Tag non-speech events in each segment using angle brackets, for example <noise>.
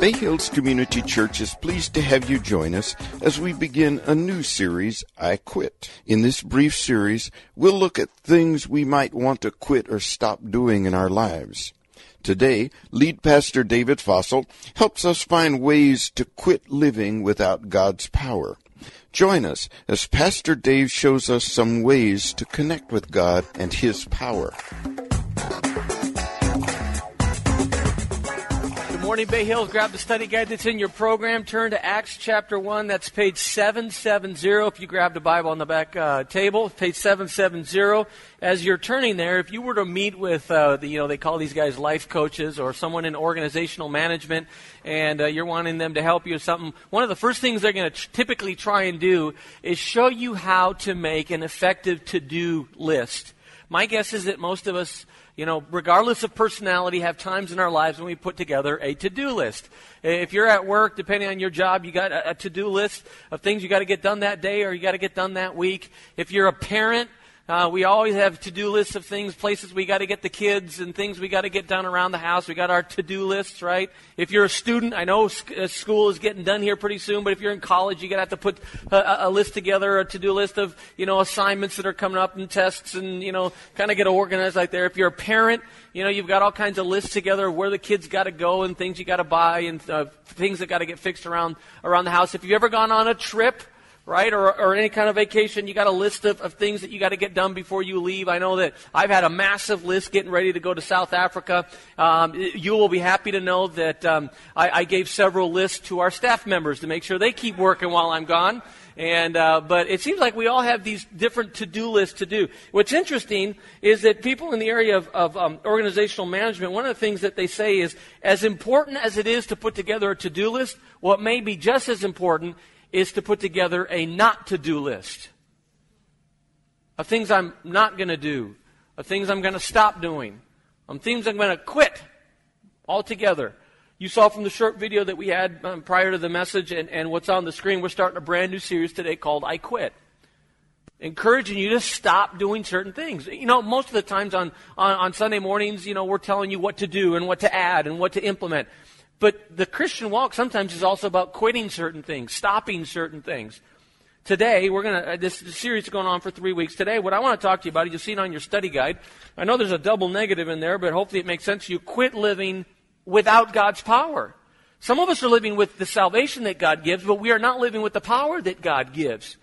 Bay Hills Community Church is pleased to have you join us as we begin a new series, I Quit. In this brief series, we'll look at things we might want to quit or stop doing in our lives. Today, lead pastor David Fossil helps us find ways to quit living without God's power. Join us as Pastor Dave shows us some ways to connect with God and His power. Morning, Bay Hills. Grab the study guide that's in your program. Turn to Acts chapter 1. That's page 770. If you grab the Bible on the back uh, table, page 770. As you're turning there, if you were to meet with, uh, the, you know, they call these guys life coaches or someone in organizational management, and uh, you're wanting them to help you with something, one of the first things they're going to typically try and do is show you how to make an effective to do list. My guess is that most of us you know, regardless of personality, have times in our lives when we put together a to-do list. If you're at work, depending on your job, you got a, a to-do list of things you got to get done that day or you got to get done that week. If you're a parent, uh, we always have to-do lists of things, places we got to get the kids, and things we got to get done around the house. We got our to-do lists, right? If you're a student, I know sc- uh, school is getting done here pretty soon, but if you're in college, you got to have to put a, a list together, a to-do list of you know assignments that are coming up and tests, and you know kind of get organized like there. If you're a parent, you know you've got all kinds of lists together of where the kids got to go and things you got to buy and uh, things that got to get fixed around around the house. If you've ever gone on a trip right? Or, or any kind of vacation, you got a list of, of things that you got to get done before you leave. I know that I've had a massive list getting ready to go to South Africa. Um, you will be happy to know that um, I, I gave several lists to our staff members to make sure they keep working while I'm gone. And uh, but it seems like we all have these different to-do lists to do. What's interesting is that people in the area of, of um, organizational management, one of the things that they say is, as important as it is to put together a to-do list, what may be just as important is to put together a not to do list of things I'm not going to do, of things I'm going to stop doing, of things I'm going to quit altogether. You saw from the short video that we had um, prior to the message and, and what's on the screen, we're starting a brand new series today called I Quit. Encouraging you to stop doing certain things. You know, most of the times on, on, on Sunday mornings, you know, we're telling you what to do and what to add and what to implement. But the Christian walk sometimes is also about quitting certain things, stopping certain things. Today, we're going to, uh, this, series is going on for three weeks. Today, what I want to talk to you about, you'll see it on your study guide. I know there's a double negative in there, but hopefully it makes sense you. Quit living without God's power. Some of us are living with the salvation that God gives, but we are not living with the power that God gives.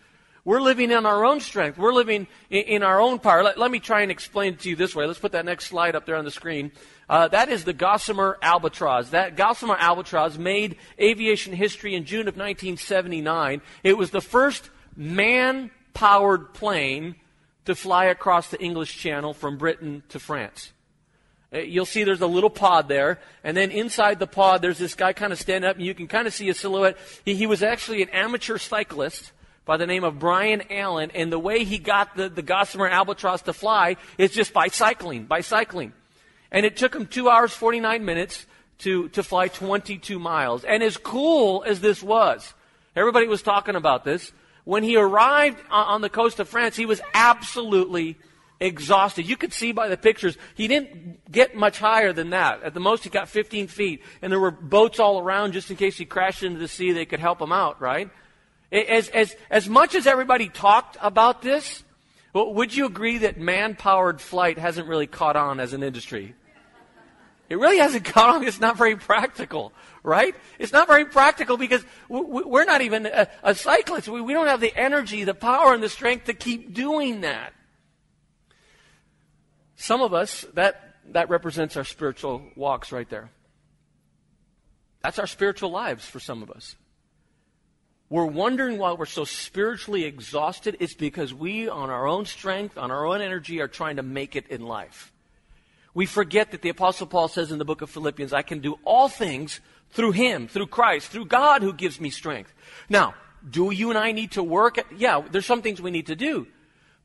We're living in our own strength. We're living in, in our own power. Let, let, me try and explain it to you this way. Let's put that next slide up there on the screen. Uh, that is the Gossamer Albatross. That Gossamer Albatross made aviation history in June of 1979. It was the first man-powered plane to fly across the English Channel from Britain to France. Uh, you'll see there's a little pod there, and then inside the pod, there's this guy kind of standing up, and you can kind of see a silhouette. He, he was actually an amateur cyclist by the name of Bryan Allen, and the way he got the, the Gossamer Albatross to fly is just by cycling, by cycling. And it took him two hours, 49 minutes to, to fly 22 miles. And as cool as this was, everybody was talking about this. When he arrived on the coast of France, he was absolutely exhausted. You could see by the pictures, he didn't get much higher than that. At the most, he got 15 feet. And there were boats all around just in case he crashed into the sea, they could help him out, right? As, as, as much as everybody talked about this, well, would you agree that man powered flight hasn't really caught on as an industry? It really hasn't <laughs> caught on. It's not very practical, right? It's not very practical because we're not even a, a cyclist. We, we don't have the energy, the power, and the strength to keep doing that. Some of us, that, that represents our spiritual walks right there. That's our spiritual lives for some of us we're wondering why we're so spiritually exhausted, it's because we, on our own strength, on our own energy, are trying to make it in life. We forget that the Apostle Paul says in the book of Philippians, I can do all things through Him, through Christ, through God who gives me strength. Now, do you and I need to work? Yeah, there's some things we need to do.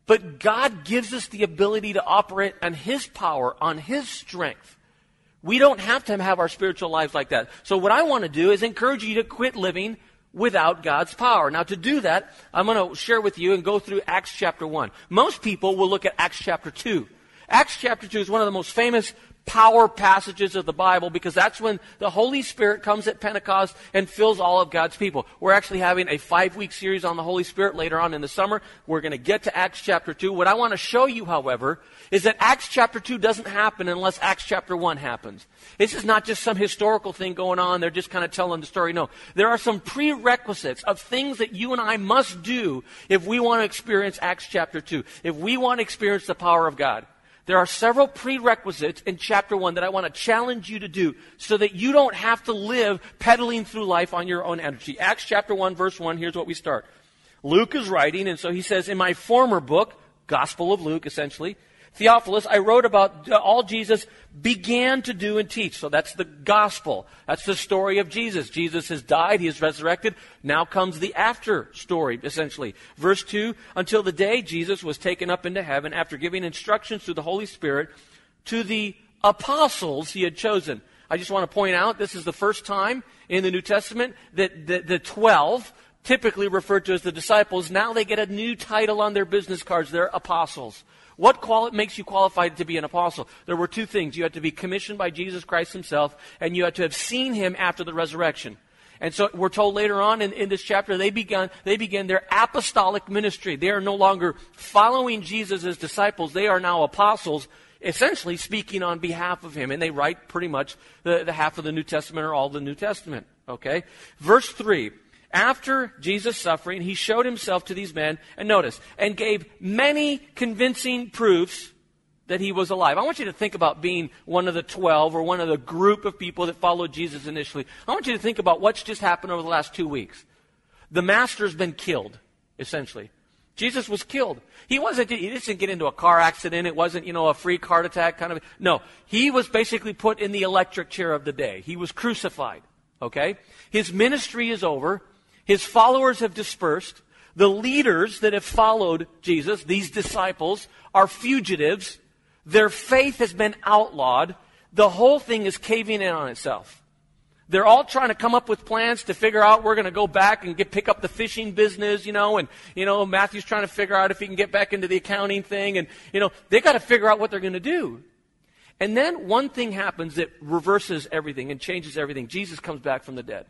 But God gives us the ability to operate on His power, on His strength. We don't have to have our spiritual lives like that. So what I want to do is encourage you to quit living without God's power. Now, to do that, I'm going to share with you and go through Acts chapter 1. Most people will look at Acts chapter 2. Acts chapter 2 is one of the most famous power passages of the Bible because that's when the Holy Spirit comes at Pentecost and fills all of God's people. We're actually having a five week series on the Holy Spirit later on in the summer. We're going to get to Acts chapter 2. What I want to show you, however, is that Acts chapter 2 doesn't happen unless Acts chapter 1 happens. This is not just some historical thing going on. They're just kind of telling the story. No. There are some prerequisites of things that you and I must do if we want to experience Acts chapter 2. If we want to experience the power of God. There are several prerequisites in chapter 1 that I want to challenge you to do so that you don't have to live pedaling through life on your own energy. Acts chapter 1, verse 1, here's what we start. Luke is writing, and so he says, In my former book, Gospel of Luke, essentially, Theophilus, I wrote about all Jesus began to do and teach. So that's the gospel. That's the story of Jesus. Jesus has died, he is resurrected. Now comes the after story, essentially. Verse 2 Until the day Jesus was taken up into heaven after giving instructions through the Holy Spirit to the apostles he had chosen. I just want to point out this is the first time in the New Testament that the, the 12, typically referred to as the disciples, now they get a new title on their business cards. They're apostles. What quali- makes you qualified to be an apostle? There were two things. You had to be commissioned by Jesus Christ himself, and you had to have seen him after the resurrection. And so we're told later on in, in this chapter, they began, they began their apostolic ministry. They are no longer following Jesus as disciples. They are now apostles, essentially speaking on behalf of him. And they write pretty much the, the half of the New Testament or all the New Testament. Okay? Verse 3 after Jesus' suffering, he showed himself to these men, and notice, and gave many convincing proofs that he was alive. I want you to think about being one of the 12 or one of the group of people that followed Jesus initially. I want you to think about what's just happened over the last two weeks. The master's been killed, essentially. Jesus was killed. He wasn't, he didn't get into a car accident. It wasn't, you know, a freak heart attack kind of. No. He was basically put in the electric chair of the day. He was crucified. Okay? His ministry is over. His followers have dispersed. The leaders that have followed Jesus, these disciples, are fugitives. Their faith has been outlawed. The whole thing is caving in on itself. They're all trying to come up with plans to figure out we're going to go back and get pick up the fishing business, you know, and you know Matthew's trying to figure out if he can get back into the accounting thing, and you know they got to figure out what they're going to do. And then one thing happens that reverses everything and changes everything. Jesus comes back from the dead.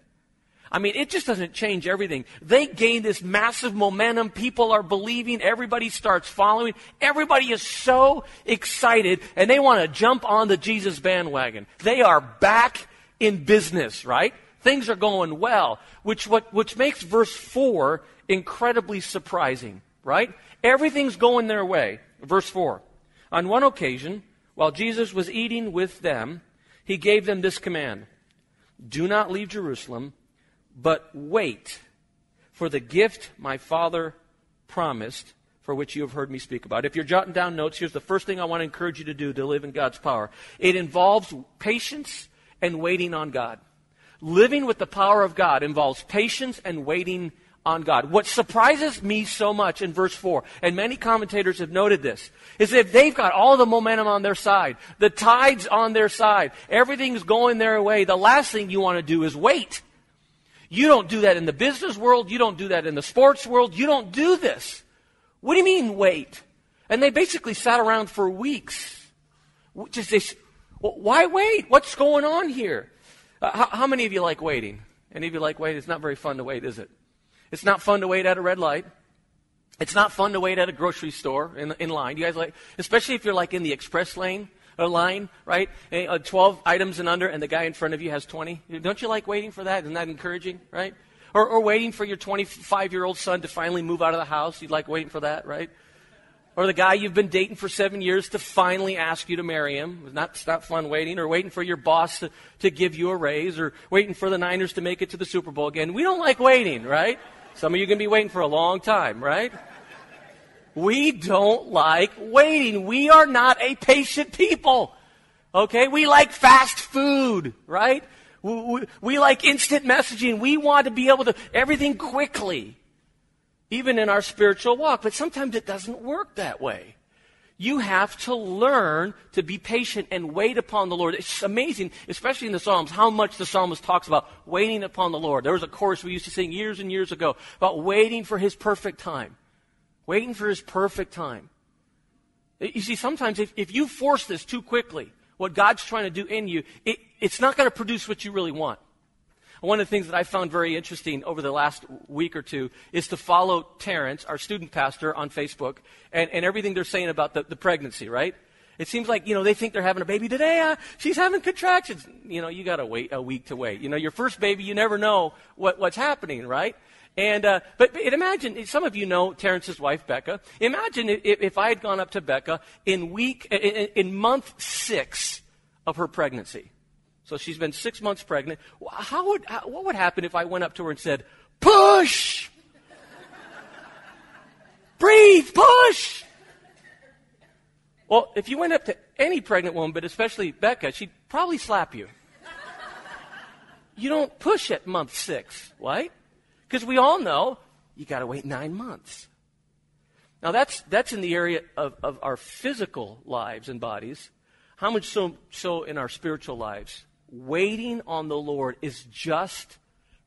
I mean, it just doesn't change everything. They gain this massive momentum. People are believing. Everybody starts following. Everybody is so excited and they want to jump on the Jesus bandwagon. They are back in business, right? Things are going well, which, what, which makes verse 4 incredibly surprising, right? Everything's going their way. Verse 4. On one occasion, while Jesus was eating with them, he gave them this command Do not leave Jerusalem but wait for the gift my Father promised, for which you have heard me speak about. If you're jotting down notes, here's the first thing I want to encourage you to do to live in God's power. It involves patience and waiting on God. Living with the power of God involves patience and waiting on God. What surprises me so much in verse 4, and many commentators have noted this, is that if they've got all the momentum on their side, the tide's on their side, everything's going their way, the last thing you want to do is wait. You don't do that in the business world. You don't do that in the sports world. You don't do this. What do you mean, wait? And they basically sat around for weeks. Just this, why wait? What's going on here? Uh, how, how, many of you like waiting? Any of you like waiting? It's not very fun to wait, is it? It's not fun to wait at a red light. It's not fun to wait at a grocery store in, in line. You guys like, especially if you're like in the express lane line, right? Uh, 12 items and under, and the guy in front of you has 20. Don't you like waiting for that? Isn't that encouraging, right? Or, or waiting for your 25 year old son to finally move out of the house. You'd like waiting for that, right? Or the guy you've been dating for seven years to finally ask you to marry him. It's not, it's not fun waiting. Or waiting for your boss to, to give you a raise. Or waiting for the Niners to make it to the Super Bowl again. We don't like waiting, right? Some of you can be waiting for a long time, right? We don't like waiting. We are not a patient people. Okay? We like fast food, right? We, we, we, like instant messaging. We want to be able to, everything quickly. Even in our spiritual walk. But sometimes it doesn't work that way. You have to learn to be patient and wait upon the Lord. It's amazing, especially in the Psalms, how much the psalmist talks about waiting upon the Lord. There was a chorus we used to sing years and years ago about waiting for his perfect time waiting for his perfect time. You see, sometimes if, if you force this too quickly, what God's trying to do in you, it, it's not going to produce what you really want. One of the things that I found very interesting over the last week or two is to follow Terrence, our student pastor, on Facebook, and, and everything they're saying about the, the pregnancy, right? It seems like, you know, they think they're having a baby today. Uh, she's having contractions. You know, you got to wait a week to wait. You know, your first baby, you never know what, what's happening, right? And, uh, but, but imagine, some of you know Terrence's wife, Becca. Imagine if, if I had gone up to Becca in week, in, in month six of her pregnancy. So she's been six months pregnant. How would, how, what would happen if I went up to her and said, push! <laughs> Breathe, push! Well, if you went up to any pregnant woman, but especially Becca, she'd probably slap you. You don't push at month six, right? Because we all know you got to wait nine months. Now that's that's in the area of, of our physical lives and bodies. How much so so in our spiritual lives? Waiting on the Lord is just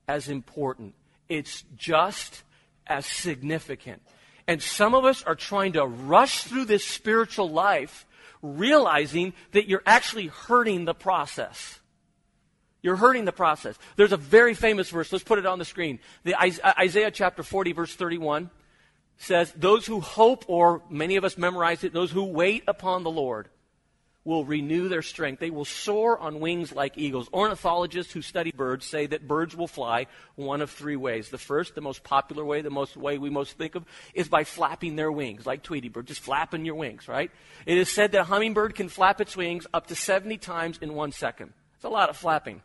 as important. It's just as significant. And some of us are trying to rush through this spiritual life, realizing that you're actually hurting the process. You're hurting the process. There's a very famous verse. Let's put it on the screen. The uh, Isaiah chapter 40, verse 31 says, Those who hope, or many of us memorize it, those who wait upon the Lord will renew their strength. They will soar on wings like eagles. Ornithologists who study birds say that birds will fly one of three ways. The first, the most popular way, the most way we most think of, is by flapping their wings, like Tweety Bird, just flapping your wings, right? It is said that a hummingbird can flap its wings up to 70 times in one second. It's a lot of flapping,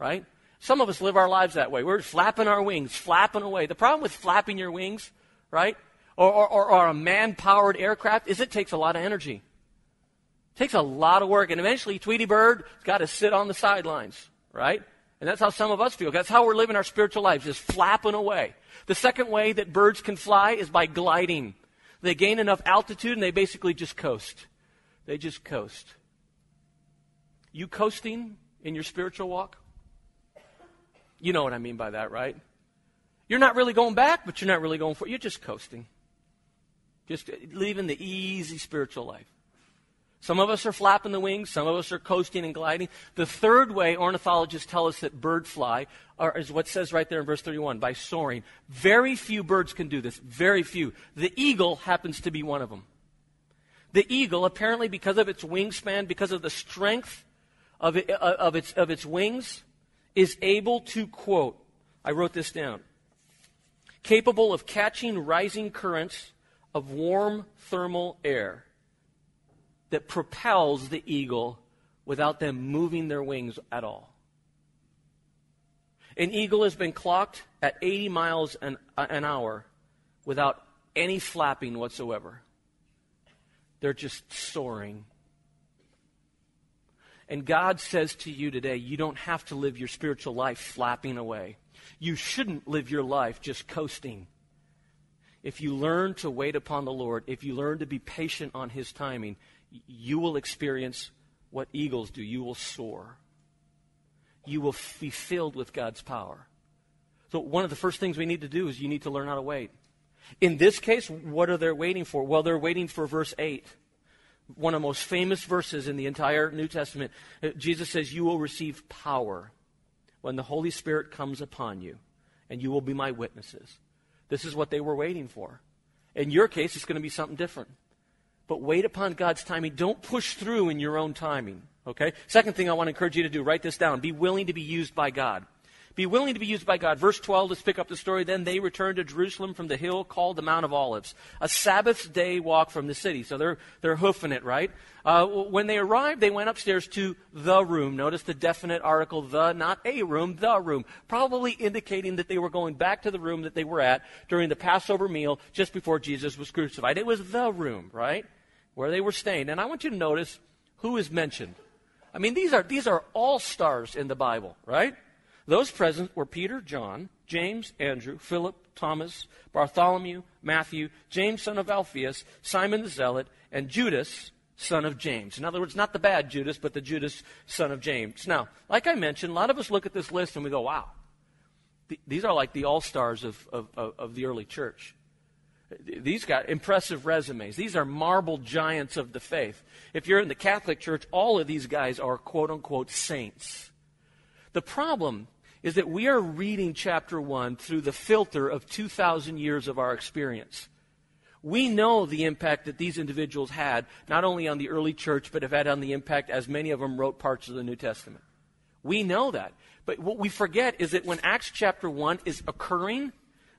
right? Some of us live our lives that way. We're flapping our wings, flapping away. The problem with flapping your wings, right? Or, or, or a man powered aircraft is it takes a lot of energy It takes a lot of work, and eventually Tweety Bird's got to sit on the sidelines, right? And that's how some of us feel. That's how we're living our spiritual lives, just flapping away. The second way that birds can fly is by gliding. They gain enough altitude and they basically just coast. They just coast. You coasting in your spiritual walk? You know what I mean by that, right? You're not really going back, but you're not really going for You're just coasting. Just leaving the easy spiritual life. Some of us are flapping the wings, some of us are coasting and gliding. The third way ornithologists tell us that birds fly are, is what says right there in verse 31 by soaring. Very few birds can do this, very few. The eagle happens to be one of them. The eagle, apparently because of its wingspan, because of the strength of, it, uh, of, its, of its wings, is able to, quote, I wrote this down, capable of catching rising currents of warm thermal air that propels the eagle without them moving their wings at all. An eagle has been clocked at 80 miles an, uh, an hour without any flapping whatsoever. They're just soaring. And God says to you today, you don't have to live your spiritual life flapping away. You shouldn't live your life just coasting. If you learn to wait upon the Lord, if you learn to be patient on His timing, you will experience what eagles do. You will soar. You will be filled with God's power. So, one of the first things we need to do is you need to learn how to wait. In this case, what are they waiting for? Well, they're waiting for verse 8. One of the most famous verses in the entire New Testament. Uh, Jesus says, You will receive power when the Holy Spirit comes upon you, and you will be my witnesses. This is what they were waiting for. In your case, it's going to be something different but wait upon God's timing. Don't push through in your own timing. Okay? Second thing I want to encourage you to do, write this down. Be willing to be used by God. Be willing to be used by God. Verse 12, let's pick up the story. Then they returned to Jerusalem from the hill called the Mount of Olives, a Sabbath day walk from the city. So they're, they're hoofing it, right? Uh, when they arrived, they went upstairs to the room. Notice the definite article, the, not a room, the room. Probably indicating that they were going back to the room that they were at during the Passover meal just before Jesus was crucified. It was the room, right? where they were staying. And I want you to notice who is mentioned. I mean, these are, these are all stars in the Bible, right? Those present were Peter, John, James, Andrew, Philip, Thomas, Bartholomew, Matthew, James, son of Alphaeus, Simon the Zealot, and Judas, son of James. In other words, not the bad Judas, but the Judas, son of James. Now, like I mentioned, a lot of us look at this list and we go, wow, these are like the all stars of, of, of the early church. These got impressive resumes. These are marble giants of the faith. If you're in the Catholic Church, all of these guys are quote unquote saints. The problem is that we are reading chapter 1 through the filter of 2,000 years of our experience. We know the impact that these individuals had, not only on the early church, but have had on the impact as many of them wrote parts of the New Testament. We know that. But what we forget is that when Acts chapter 1 is occurring,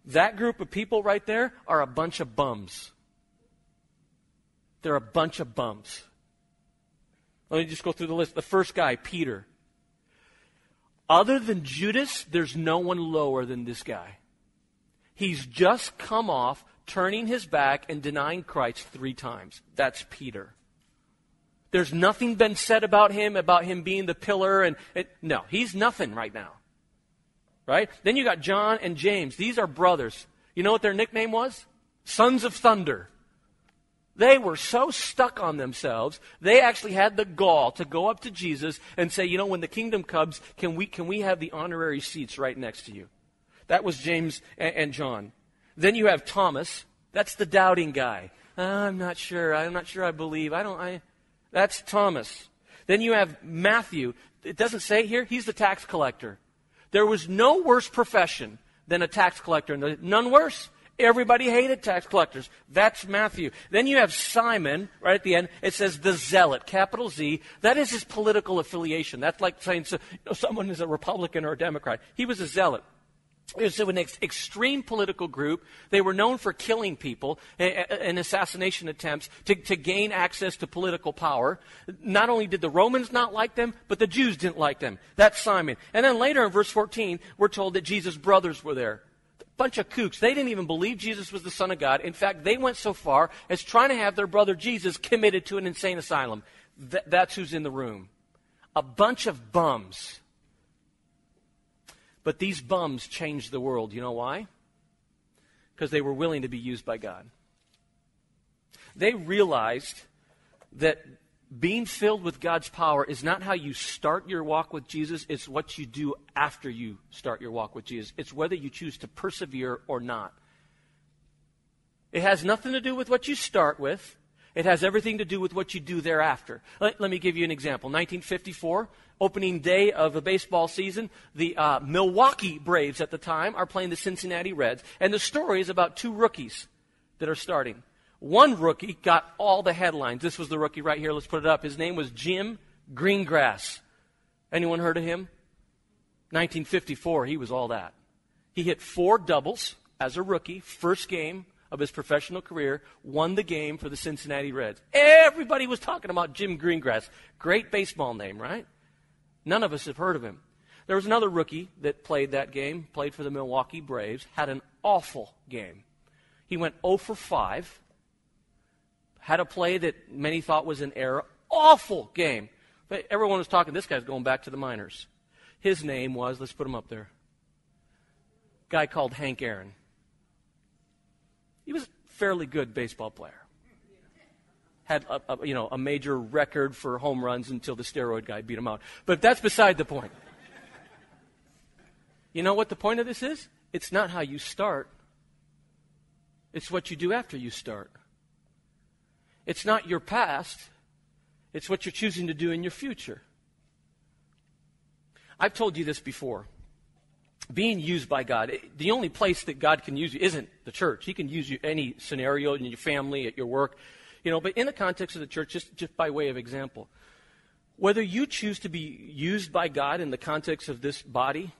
that group of people right there are a bunch of bums. They're a bunch of bums. Let me just go through the list. The first guy, Peter. Other than Judas, there's no one lower than this guy. He's just come off turning his back and denying Christ three times. That's Peter. There's nothing been said about him, about him being the pillar, and it, no, he's nothing right now. Right? Then you got John and James. These are brothers. You know what their nickname was? Sons of Thunder. They were so stuck on themselves, they actually had the gall to go up to Jesus and say, you know, when the kingdom comes, can we, can we have the honorary seats right next to you? That was James and, John. Then you have Thomas. That's the doubting guy. Uh, I'm not sure. I'm not sure I believe. I don't, I, that's Thomas. Then you have Matthew. It doesn't say here, he's the tax collector. There was no worse profession than a tax collector. None worse. Everybody hated tax collectors. That's Matthew. Then you have Simon, right at the end. It says the zealot, capital Z. That is his political affiliation. That's like saying so, you know, someone is a Republican or a Democrat. He was a zealot. It was an ex- extreme political group. They were known for killing people in assassination attempts to, to gain access to political power. Not only did the Romans not like them, but the Jews didn't like them. That's Simon. And then later in verse 14, we're told that Jesus' brothers were there. Bunch of kooks. They didn't even believe Jesus was the Son of God. In fact, they went so far as trying to have their brother Jesus committed to an insane asylum. Th- that's who's in the room. A bunch of bums but these bums changed the world. You know why? Because they were willing to be used by God. They realized that being filled with God's power is not how you start your walk with Jesus, it's what you do after you start your walk with Jesus. It's whether you choose to persevere or not. It has nothing to do with what you start with. It has everything to do with what you do thereafter. Let, let me give you an example. 1954, opening day of the baseball season, the uh, Milwaukee Braves at the time are playing the Cincinnati Reds. And the story is about two rookies that are starting. One rookie got all the headlines. This was the rookie right here. Let's put it up. His name was Jim Greengrass. Anyone heard of him? 1954, he was all that. He hit four doubles as a rookie, first game of his professional career, won the game for the Cincinnati Reds. Everybody was talking about Jim Greengrass. Great baseball name, right? None of us have heard of him. There was another rookie that played that game, played for the Milwaukee Braves, had an awful game. He went 0 for 5, had a play that many thought was an error. Awful game. But everyone was talking, this guy's going back to the minors. His name was, let's put him up there, guy called Hank Aaron. He was a fairly good baseball player had a, a, you know, a major record for home runs until the steroid guy beat him out. But that's beside the point. You know what the point of this is? It's not how you start, it's what you do after you start. It's not your past, it's what you're choosing to do in your future. I've told you this before. Being used by God, the only place that God can use you isn't the church. He can use you any scenario in your family, at your work. You know, but in the context of the church, just, just by way of example, whether you choose to be used by God in the context of this body,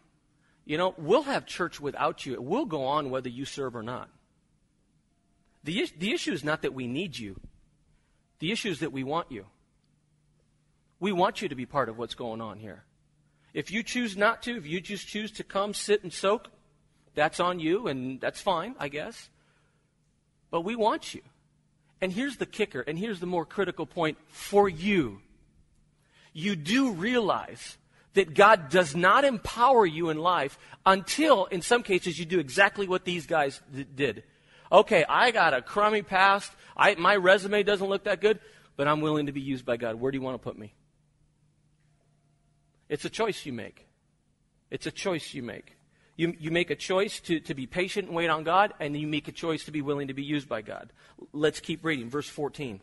you know, we'll have church without you. It will go on whether you serve or not. The, the issue is not that we need you. The issue is that we want you. We want you to be part of what's going on here. If you choose not to, if you just choose to come, sit, and soak, that's on you, and that's fine, I guess. But we want you. And here's the kicker, and here's the more critical point for you. You do realize that God does not empower you in life until, in some cases, you do exactly what these guys did. Okay, I got a crummy past. I, my resume doesn't look that good, but I'm willing to be used by God. Where do you want to put me? It's a choice you make. It's a choice you make. You, you make a choice to, to be patient and wait on God, and you make a choice to be willing to be used by God. Let's keep reading. Verse 14.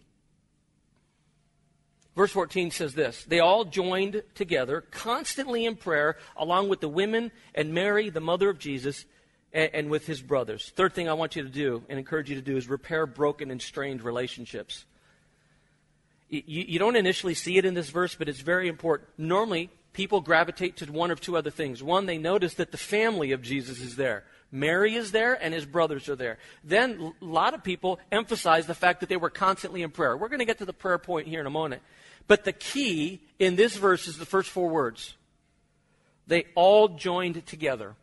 Verse 14 says this They all joined together, constantly in prayer, along with the women and Mary, the mother of Jesus, and, and with his brothers. Third thing I want you to do and encourage you to do is repair broken and strained relationships. You, you don't initially see it in this verse, but it's very important. Normally, people gravitate to one of two other things. One, they notice that the family of Jesus is there. Mary is there and his brothers are there. Then a lot of people emphasize the fact that they were constantly in prayer. We're going to get to the prayer point here in a moment. But the key in this verse is the first four words. They all joined together.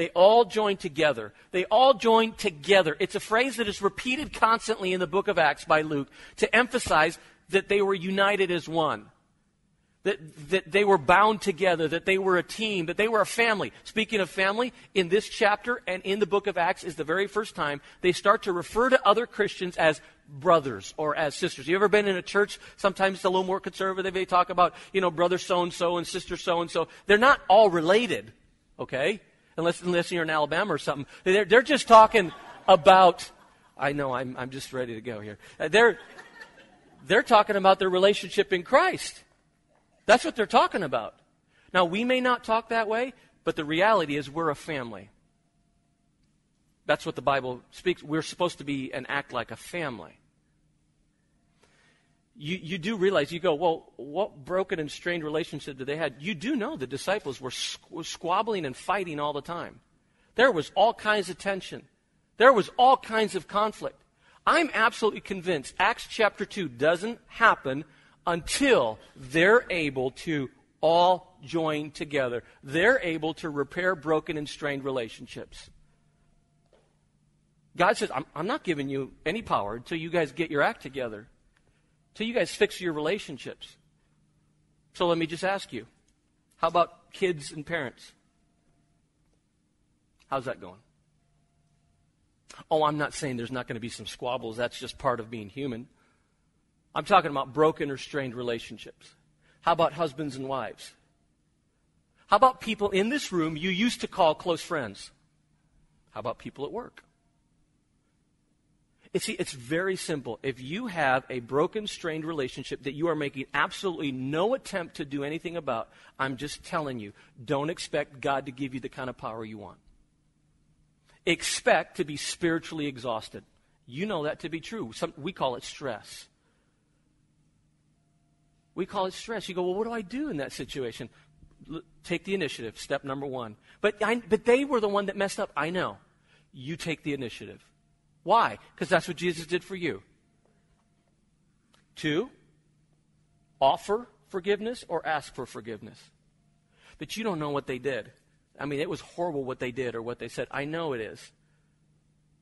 They all joined together. They all joined together. It's a phrase that is repeated constantly in the book of Acts by Luke to emphasize that they were united as one. That, that they were bound together, that they were a team, that they were a family. Speaking of family, in this chapter and in the book of Acts is the very first time they start to refer to other Christians as brothers or as sisters. You ever been in a church? Sometimes it's a little more conservative. They talk about, you know, brother so and so and sister so and so. They're not all related, okay? Unless, unless you're in Alabama or something. They're, they're just talking about, I know, I'm, I'm just ready to go here. Uh, they're, they're talking about their relationship in Christ. That's what they're talking about. Now, we may not talk that way, but the reality is we're a family. That's what the Bible speaks. We're supposed to be and act like a family. You, you do realize, you go, well, what broken and strained relationship did they have? You do know the disciples were squabbling and fighting all the time. There was all kinds of tension. There was all kinds of conflict. I'm absolutely convinced Acts chapter 2 doesn't happen until they're able to all join together. They're able to repair broken and strained relationships. God says, I'm, I'm not giving you any power until you guys get your act together, until you guys fix your relationships. So let me just ask you how about kids and parents? How's that going? Oh, I'm not saying there's not going to be some squabbles. That's just part of being human. I'm talking about broken or strained relationships. How about husbands and wives? How about people in this room you used to call close friends? How about people at work? It's, it's very simple. If you have a broken, strained relationship that you are making absolutely no attempt to do anything about, I'm just telling you, don't expect God to give you the kind of power you want. Expect to be spiritually exhausted. You know that to be true. Some, we call it stress. We call it stress. You go, well, what do I do in that situation? L- take the initiative, step number one. But, I, but they were the one that messed up. I know. You take the initiative. Why? Because that's what Jesus did for you. Two, offer forgiveness or ask for forgiveness. But you don't know what they did. I mean, it was horrible what they did or what they said. I know it is.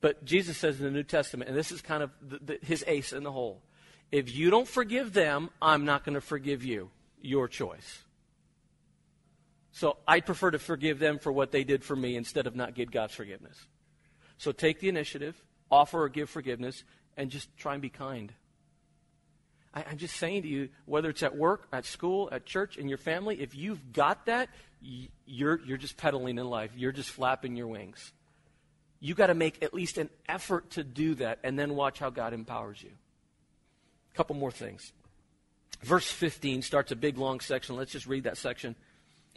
But Jesus says in the New Testament, and this is kind of the, the, his ace in the hole if you don't forgive them, I'm not going to forgive you. Your choice. So I prefer to forgive them for what they did for me instead of not get God's forgiveness. So take the initiative offer or give forgiveness, and just try and be kind. I, am just saying to you, whether it's at work, at school, at church, in your family, if you've got that, you're, you're just pedaling in life. You're just flapping your wings. You got to make at least an effort to do that, and then watch how God empowers you. A couple more things. Verse 15 starts a big long section. Let's just read that section.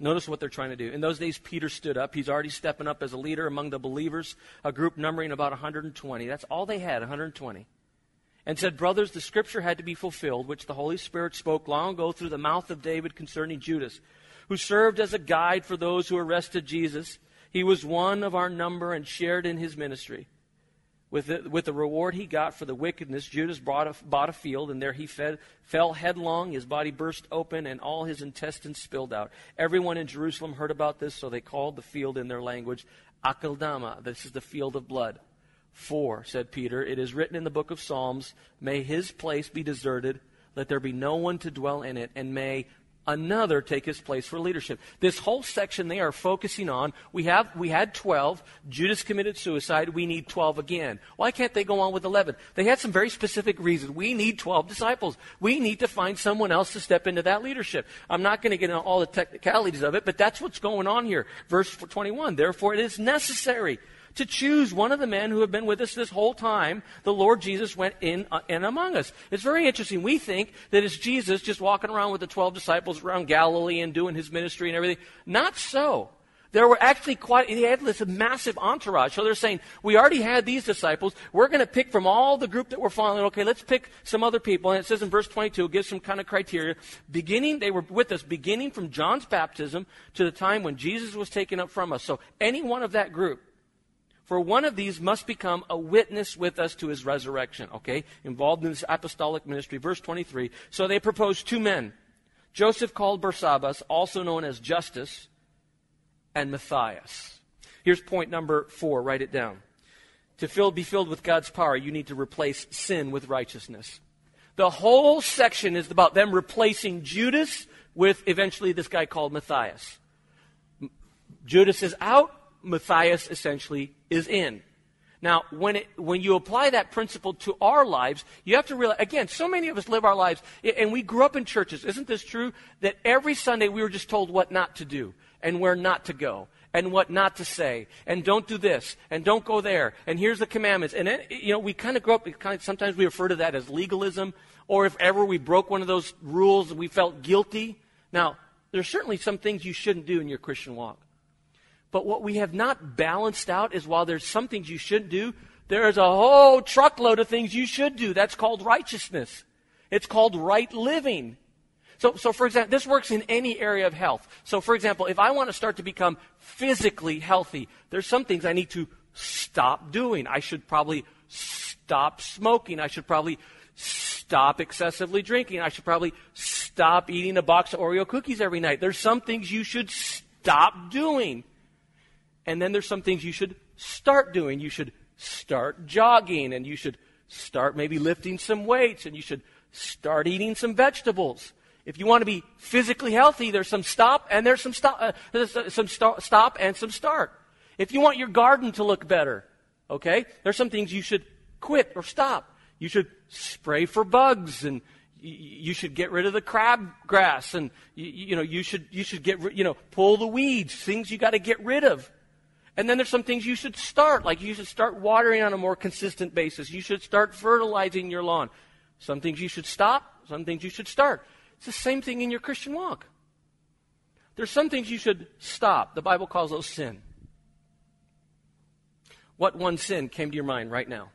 Notice what they're trying to do. In those days, Peter stood up. He's already stepping up as a leader among the believers, a group numbering about 120. That's all they had, 120. And said, Brothers, the scripture had to be fulfilled, which the Holy Spirit spoke long ago through the mouth of David concerning Judas, who served as a guide for those who arrested Jesus. He was one of our number and shared in his ministry. With the, with the reward he got for the wickedness, Judas bought a, bought a field, and there he fed, fell headlong. His body burst open, and all his intestines spilled out. Everyone in Jerusalem heard about this, so they called the field in their language Akeldama. This is the field of blood. For, said Peter, it is written in the book of Psalms, May his place be deserted, let there be no one to dwell in it, and may another take his place for leadership. This whole section they are focusing on, we have we had 12, Judas committed suicide, we need 12 again. Why can't they go on with 11? They had some very specific reasons. We need 12 disciples. We need to find someone else to step into that leadership. I'm not going to get into all the technicalities of it, but that's what's going on here. Verse 21, therefore it is necessary to choose one of the men who have been with us this whole time the Lord Jesus went in uh, and among us. It's very interesting. We think that it's Jesus just walking around with the 12 disciples around Galilee and doing his ministry and everything. Not so. There were actually quite, he had this massive entourage. So they're saying, we already had these disciples. We're going to pick from all the group that we're following. Okay, let's pick some other people. And it says in verse 22, it gives some kind of criteria. Beginning, they were with us, beginning from John's baptism to the time when Jesus was taken up from us. So any one of that group for one of these must become a witness with us to his resurrection. Okay? Involved in this apostolic ministry. Verse 23. So they proposed two men Joseph called Barsabbas, also known as Justus, and Matthias. Here's point number four. Write it down. To fill, be filled with God's power, you need to replace sin with righteousness. The whole section is about them replacing Judas with eventually this guy called Matthias. Judas is out, Matthias essentially is in. Now, when, it, when you apply that principle to our lives, you have to realize, again, so many of us live our lives, and we grew up in churches. Isn't this true? That every Sunday we were just told what not to do, and where not to go, and what not to say, and don't do this, and don't go there, and here's the commandments. And then, you know, we kind of grow up, kind of, sometimes we refer to that as legalism, or if ever we broke one of those rules, we felt guilty. Now, there's certainly some things you shouldn't do in your Christian walk. But what we have not balanced out is while there's some things you shouldn't do, there is a whole truckload of things you should do. That's called righteousness. It's called right living. So, so for example, this works in any area of health. So for example, if I want to start to become physically healthy, there's some things I need to stop doing. I should probably stop smoking. I should probably stop excessively drinking. I should probably stop eating a box of Oreo cookies every night. There's some things you should stop doing. And then there's some things you should start doing. You should start jogging, and you should start maybe lifting some weights, and you should start eating some vegetables. If you want to be physically healthy, there's some stop and there's some stop, uh, there's some st- stop and some start. If you want your garden to look better, okay, there's some things you should quit or stop. You should spray for bugs and you should get rid of the crabgrass and you know you should you should get you know pull the weeds things you got to get rid of and then there's some things you should start, like you should start watering on a more consistent basis. You should start fertilizing your lawn. Some things you should stop, some things you should start. It's the same thing in your Christian walk. There's some things you should stop. The Bible calls those sin. What one sin came to your mind right now?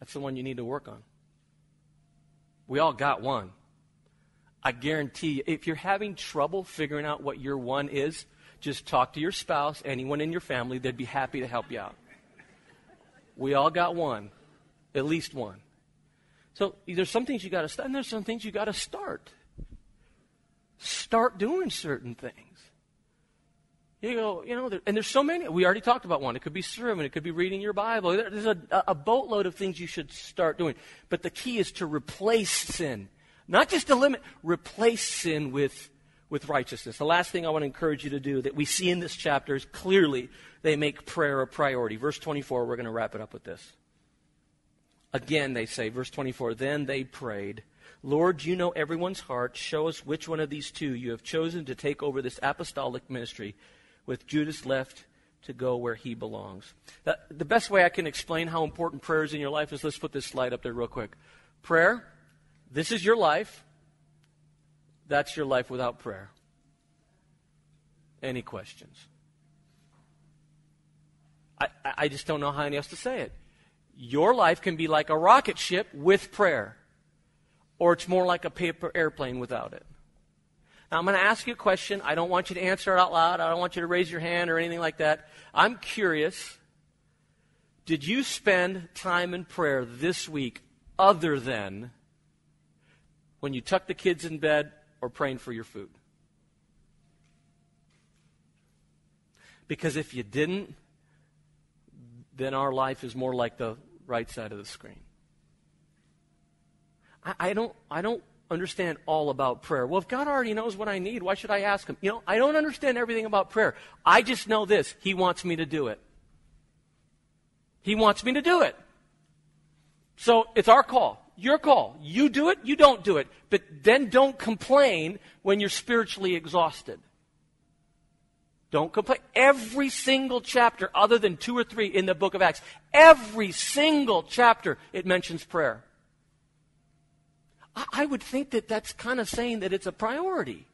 That's the one you need to work on. We all got one. I guarantee you, if you're having trouble figuring out what your one is, just talk to your spouse, anyone in your family, they'd be happy to help you out. We all got one, at least one. So there's some things you got to start, and there's some things you got to start. Start doing certain things. You go, you know, there, and there's so many. We already talked about one. It could be serving. It could be reading your Bible. There's a, a boatload of things you should start doing. But the key is to replace sin. Not just to limit, replace sin with, with righteousness. The last thing I want to encourage you to do that we see in this chapter is clearly they make prayer a priority. Verse 24, we're going to wrap it up with this. Again, they say, verse 24, then they prayed, Lord, you know everyone's heart. Show us which one of these two you have chosen to take over this apostolic ministry, with Judas left to go where he belongs. The, best way I can explain how important prayer is in your life is let's put this slide up there real quick. Prayer this is your life. That's your life without prayer. Any questions? I, I just don't know how else to say it. Your life can be like a rocket ship with prayer, or it's more like a paper airplane without it. Now, I'm going to ask you a question. I don't want you to answer it out loud. I don't want you to raise your hand or anything like that. I'm curious. Did you spend time in prayer this week other than when you tuck the kids in bed or praying for your food. Because if you didn't, then our life is more like the right side of the screen. I, I, don't, I don't understand all about prayer. Well, if God already knows what I need, why should I ask Him? You know, I don't understand everything about prayer. I just know this He wants me to do it. He wants me to do it. So it's our call. Your call. You do it, you don't do it. But then don't complain when you're spiritually exhausted. Don't complain. Every single chapter, other than two or three in the book of Acts, every single chapter, it mentions prayer. I would think that that's kind of saying that it's a priority.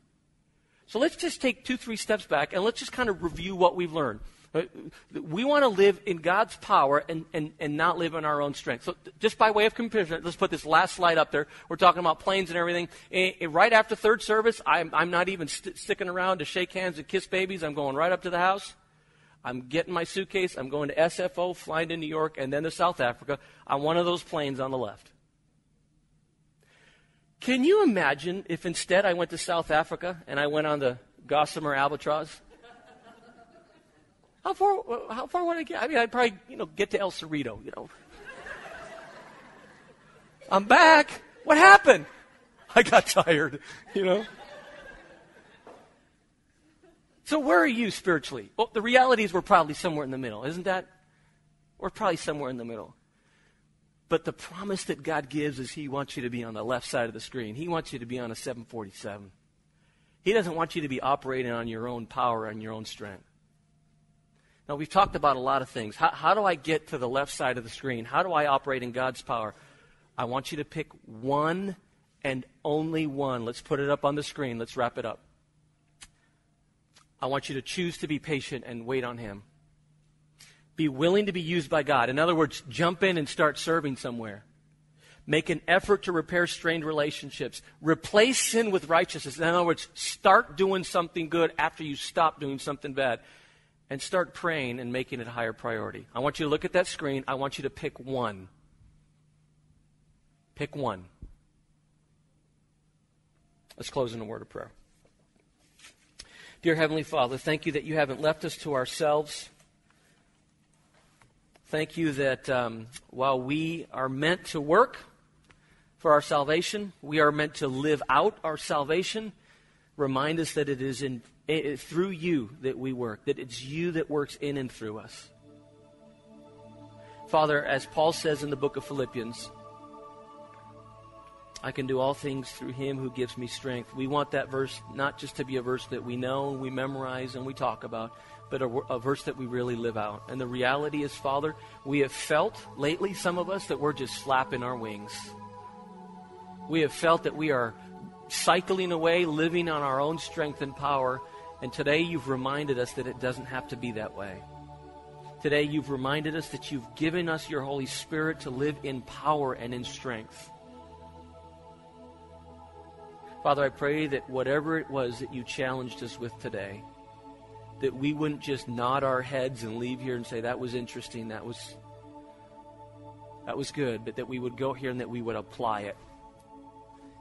So let's just take two, three steps back and let's just kind of review what we've learned. Uh, we want to live in God's power and, and, and not live in our own strength. So, just by way of comparison, let's put this last slide up there. We're talking about planes and everything. And, and right after third service, I'm, I'm not even st- sticking around to shake hands and kiss babies. I'm going right up to the house. I'm getting my suitcase. I'm going to SFO, flying to New York, and then to South Africa on one of those planes on the left. Can you imagine if instead I went to South Africa and I went on the Gossamer Albatross? How far, how far would I get? I mean, I'd probably, you know, get to El Cerrito, you know. I'm back. What happened? I got tired, you know. So where are you spiritually? Well, the reality is we're probably somewhere in the middle, isn't that? We're probably somewhere in the middle. But the promise that God gives is He wants you to be on the left side of the screen. He wants you to be on a 747. He doesn't want you to be operating on your own power and your own strength. Now, we've talked about a lot of things. How, how do I get to the left side of the screen? How do I operate in God's power? I want you to pick one and only one. Let's put it up on the screen. Let's wrap it up. I want you to choose to be patient and wait on Him. Be willing to be used by God. In other words, jump in and start serving somewhere. Make an effort to repair strained relationships. Replace sin with righteousness. In other words, start doing something good after you stop doing something bad and start praying and making it a higher priority. I want you to look at that screen. I want you to pick one. Pick one. Let's close in a word of prayer. Dear Heavenly Father, thank you that you haven't left us to ourselves. Thank you that um, while we are meant to work for our salvation, we are meant to live out our salvation. Remind us that it is in it, through you that we work, that it's you that works in and through us. Father, as Paul says in the book of Philippians, I can do all things through him who gives me strength. We want that verse not just to be a verse that we know, we memorize, and we talk about, but a, a, verse that we really live out. And the reality is, Father, we have felt lately, some of us, that we're just flapping our wings. We have felt that we are cycling away, living on our own strength and power, and today you've reminded us that it doesn't have to be that way. Today you've reminded us that you've given us your Holy Spirit to live in power and in strength. Father, I pray that whatever it was that you challenged us with today, that we wouldn't just nod our heads and leave here and say, that was interesting, that was, that was good, but that we would go here and that we would apply it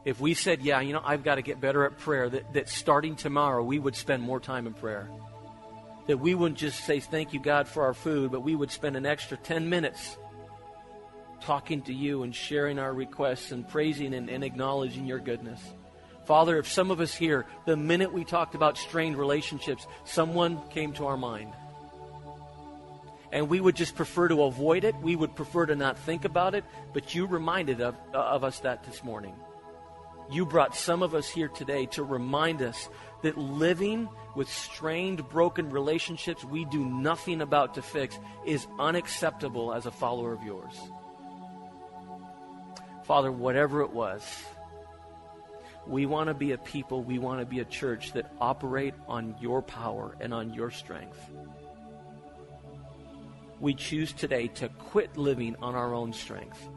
if we said, yeah, you know, I've got to get better at prayer, that, that starting tomorrow we would spend more time in prayer. That we wouldn't just say, thank you, God, for our food, but we would spend an extra 10 minutes talking to you and sharing our requests and praising and, and acknowledging your goodness. Father, if some of us here, the minute we talked about strained relationships, someone came to our mind. And we would just prefer to avoid it. We would prefer to not think about it. But you reminded of, of us that this morning you brought some of us here today to remind us that living with strained, broken relationships we do nothing about to fix is unacceptable as a follower of yours. Father, whatever it was, we want to be a people, we want to be a church that operate on your power and on your strength. We choose today to quit living on our own strength,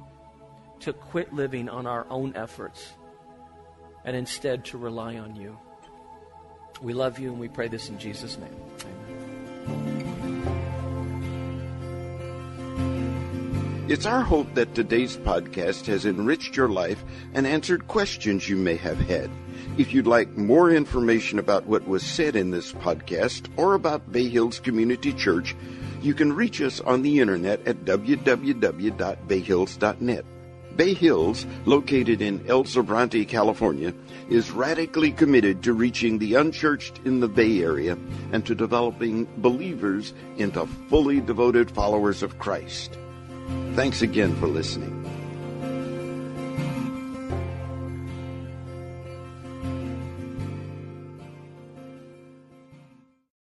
to quit living on our own efforts and instead to rely on you. We love you and we pray this in Jesus' name. Amen. It's our hope that today's podcast has enriched your life and answered questions you may have had. If you'd like more information about what was said in this podcast or about Bay Hills Community Church, you can reach us on the internet at www.bayhills.net. Bay Hills, located in El Sobrante, California, is radically committed to reaching the unchurched in the Bay Area and to developing believers into fully devoted followers of Christ. Thanks again for listening.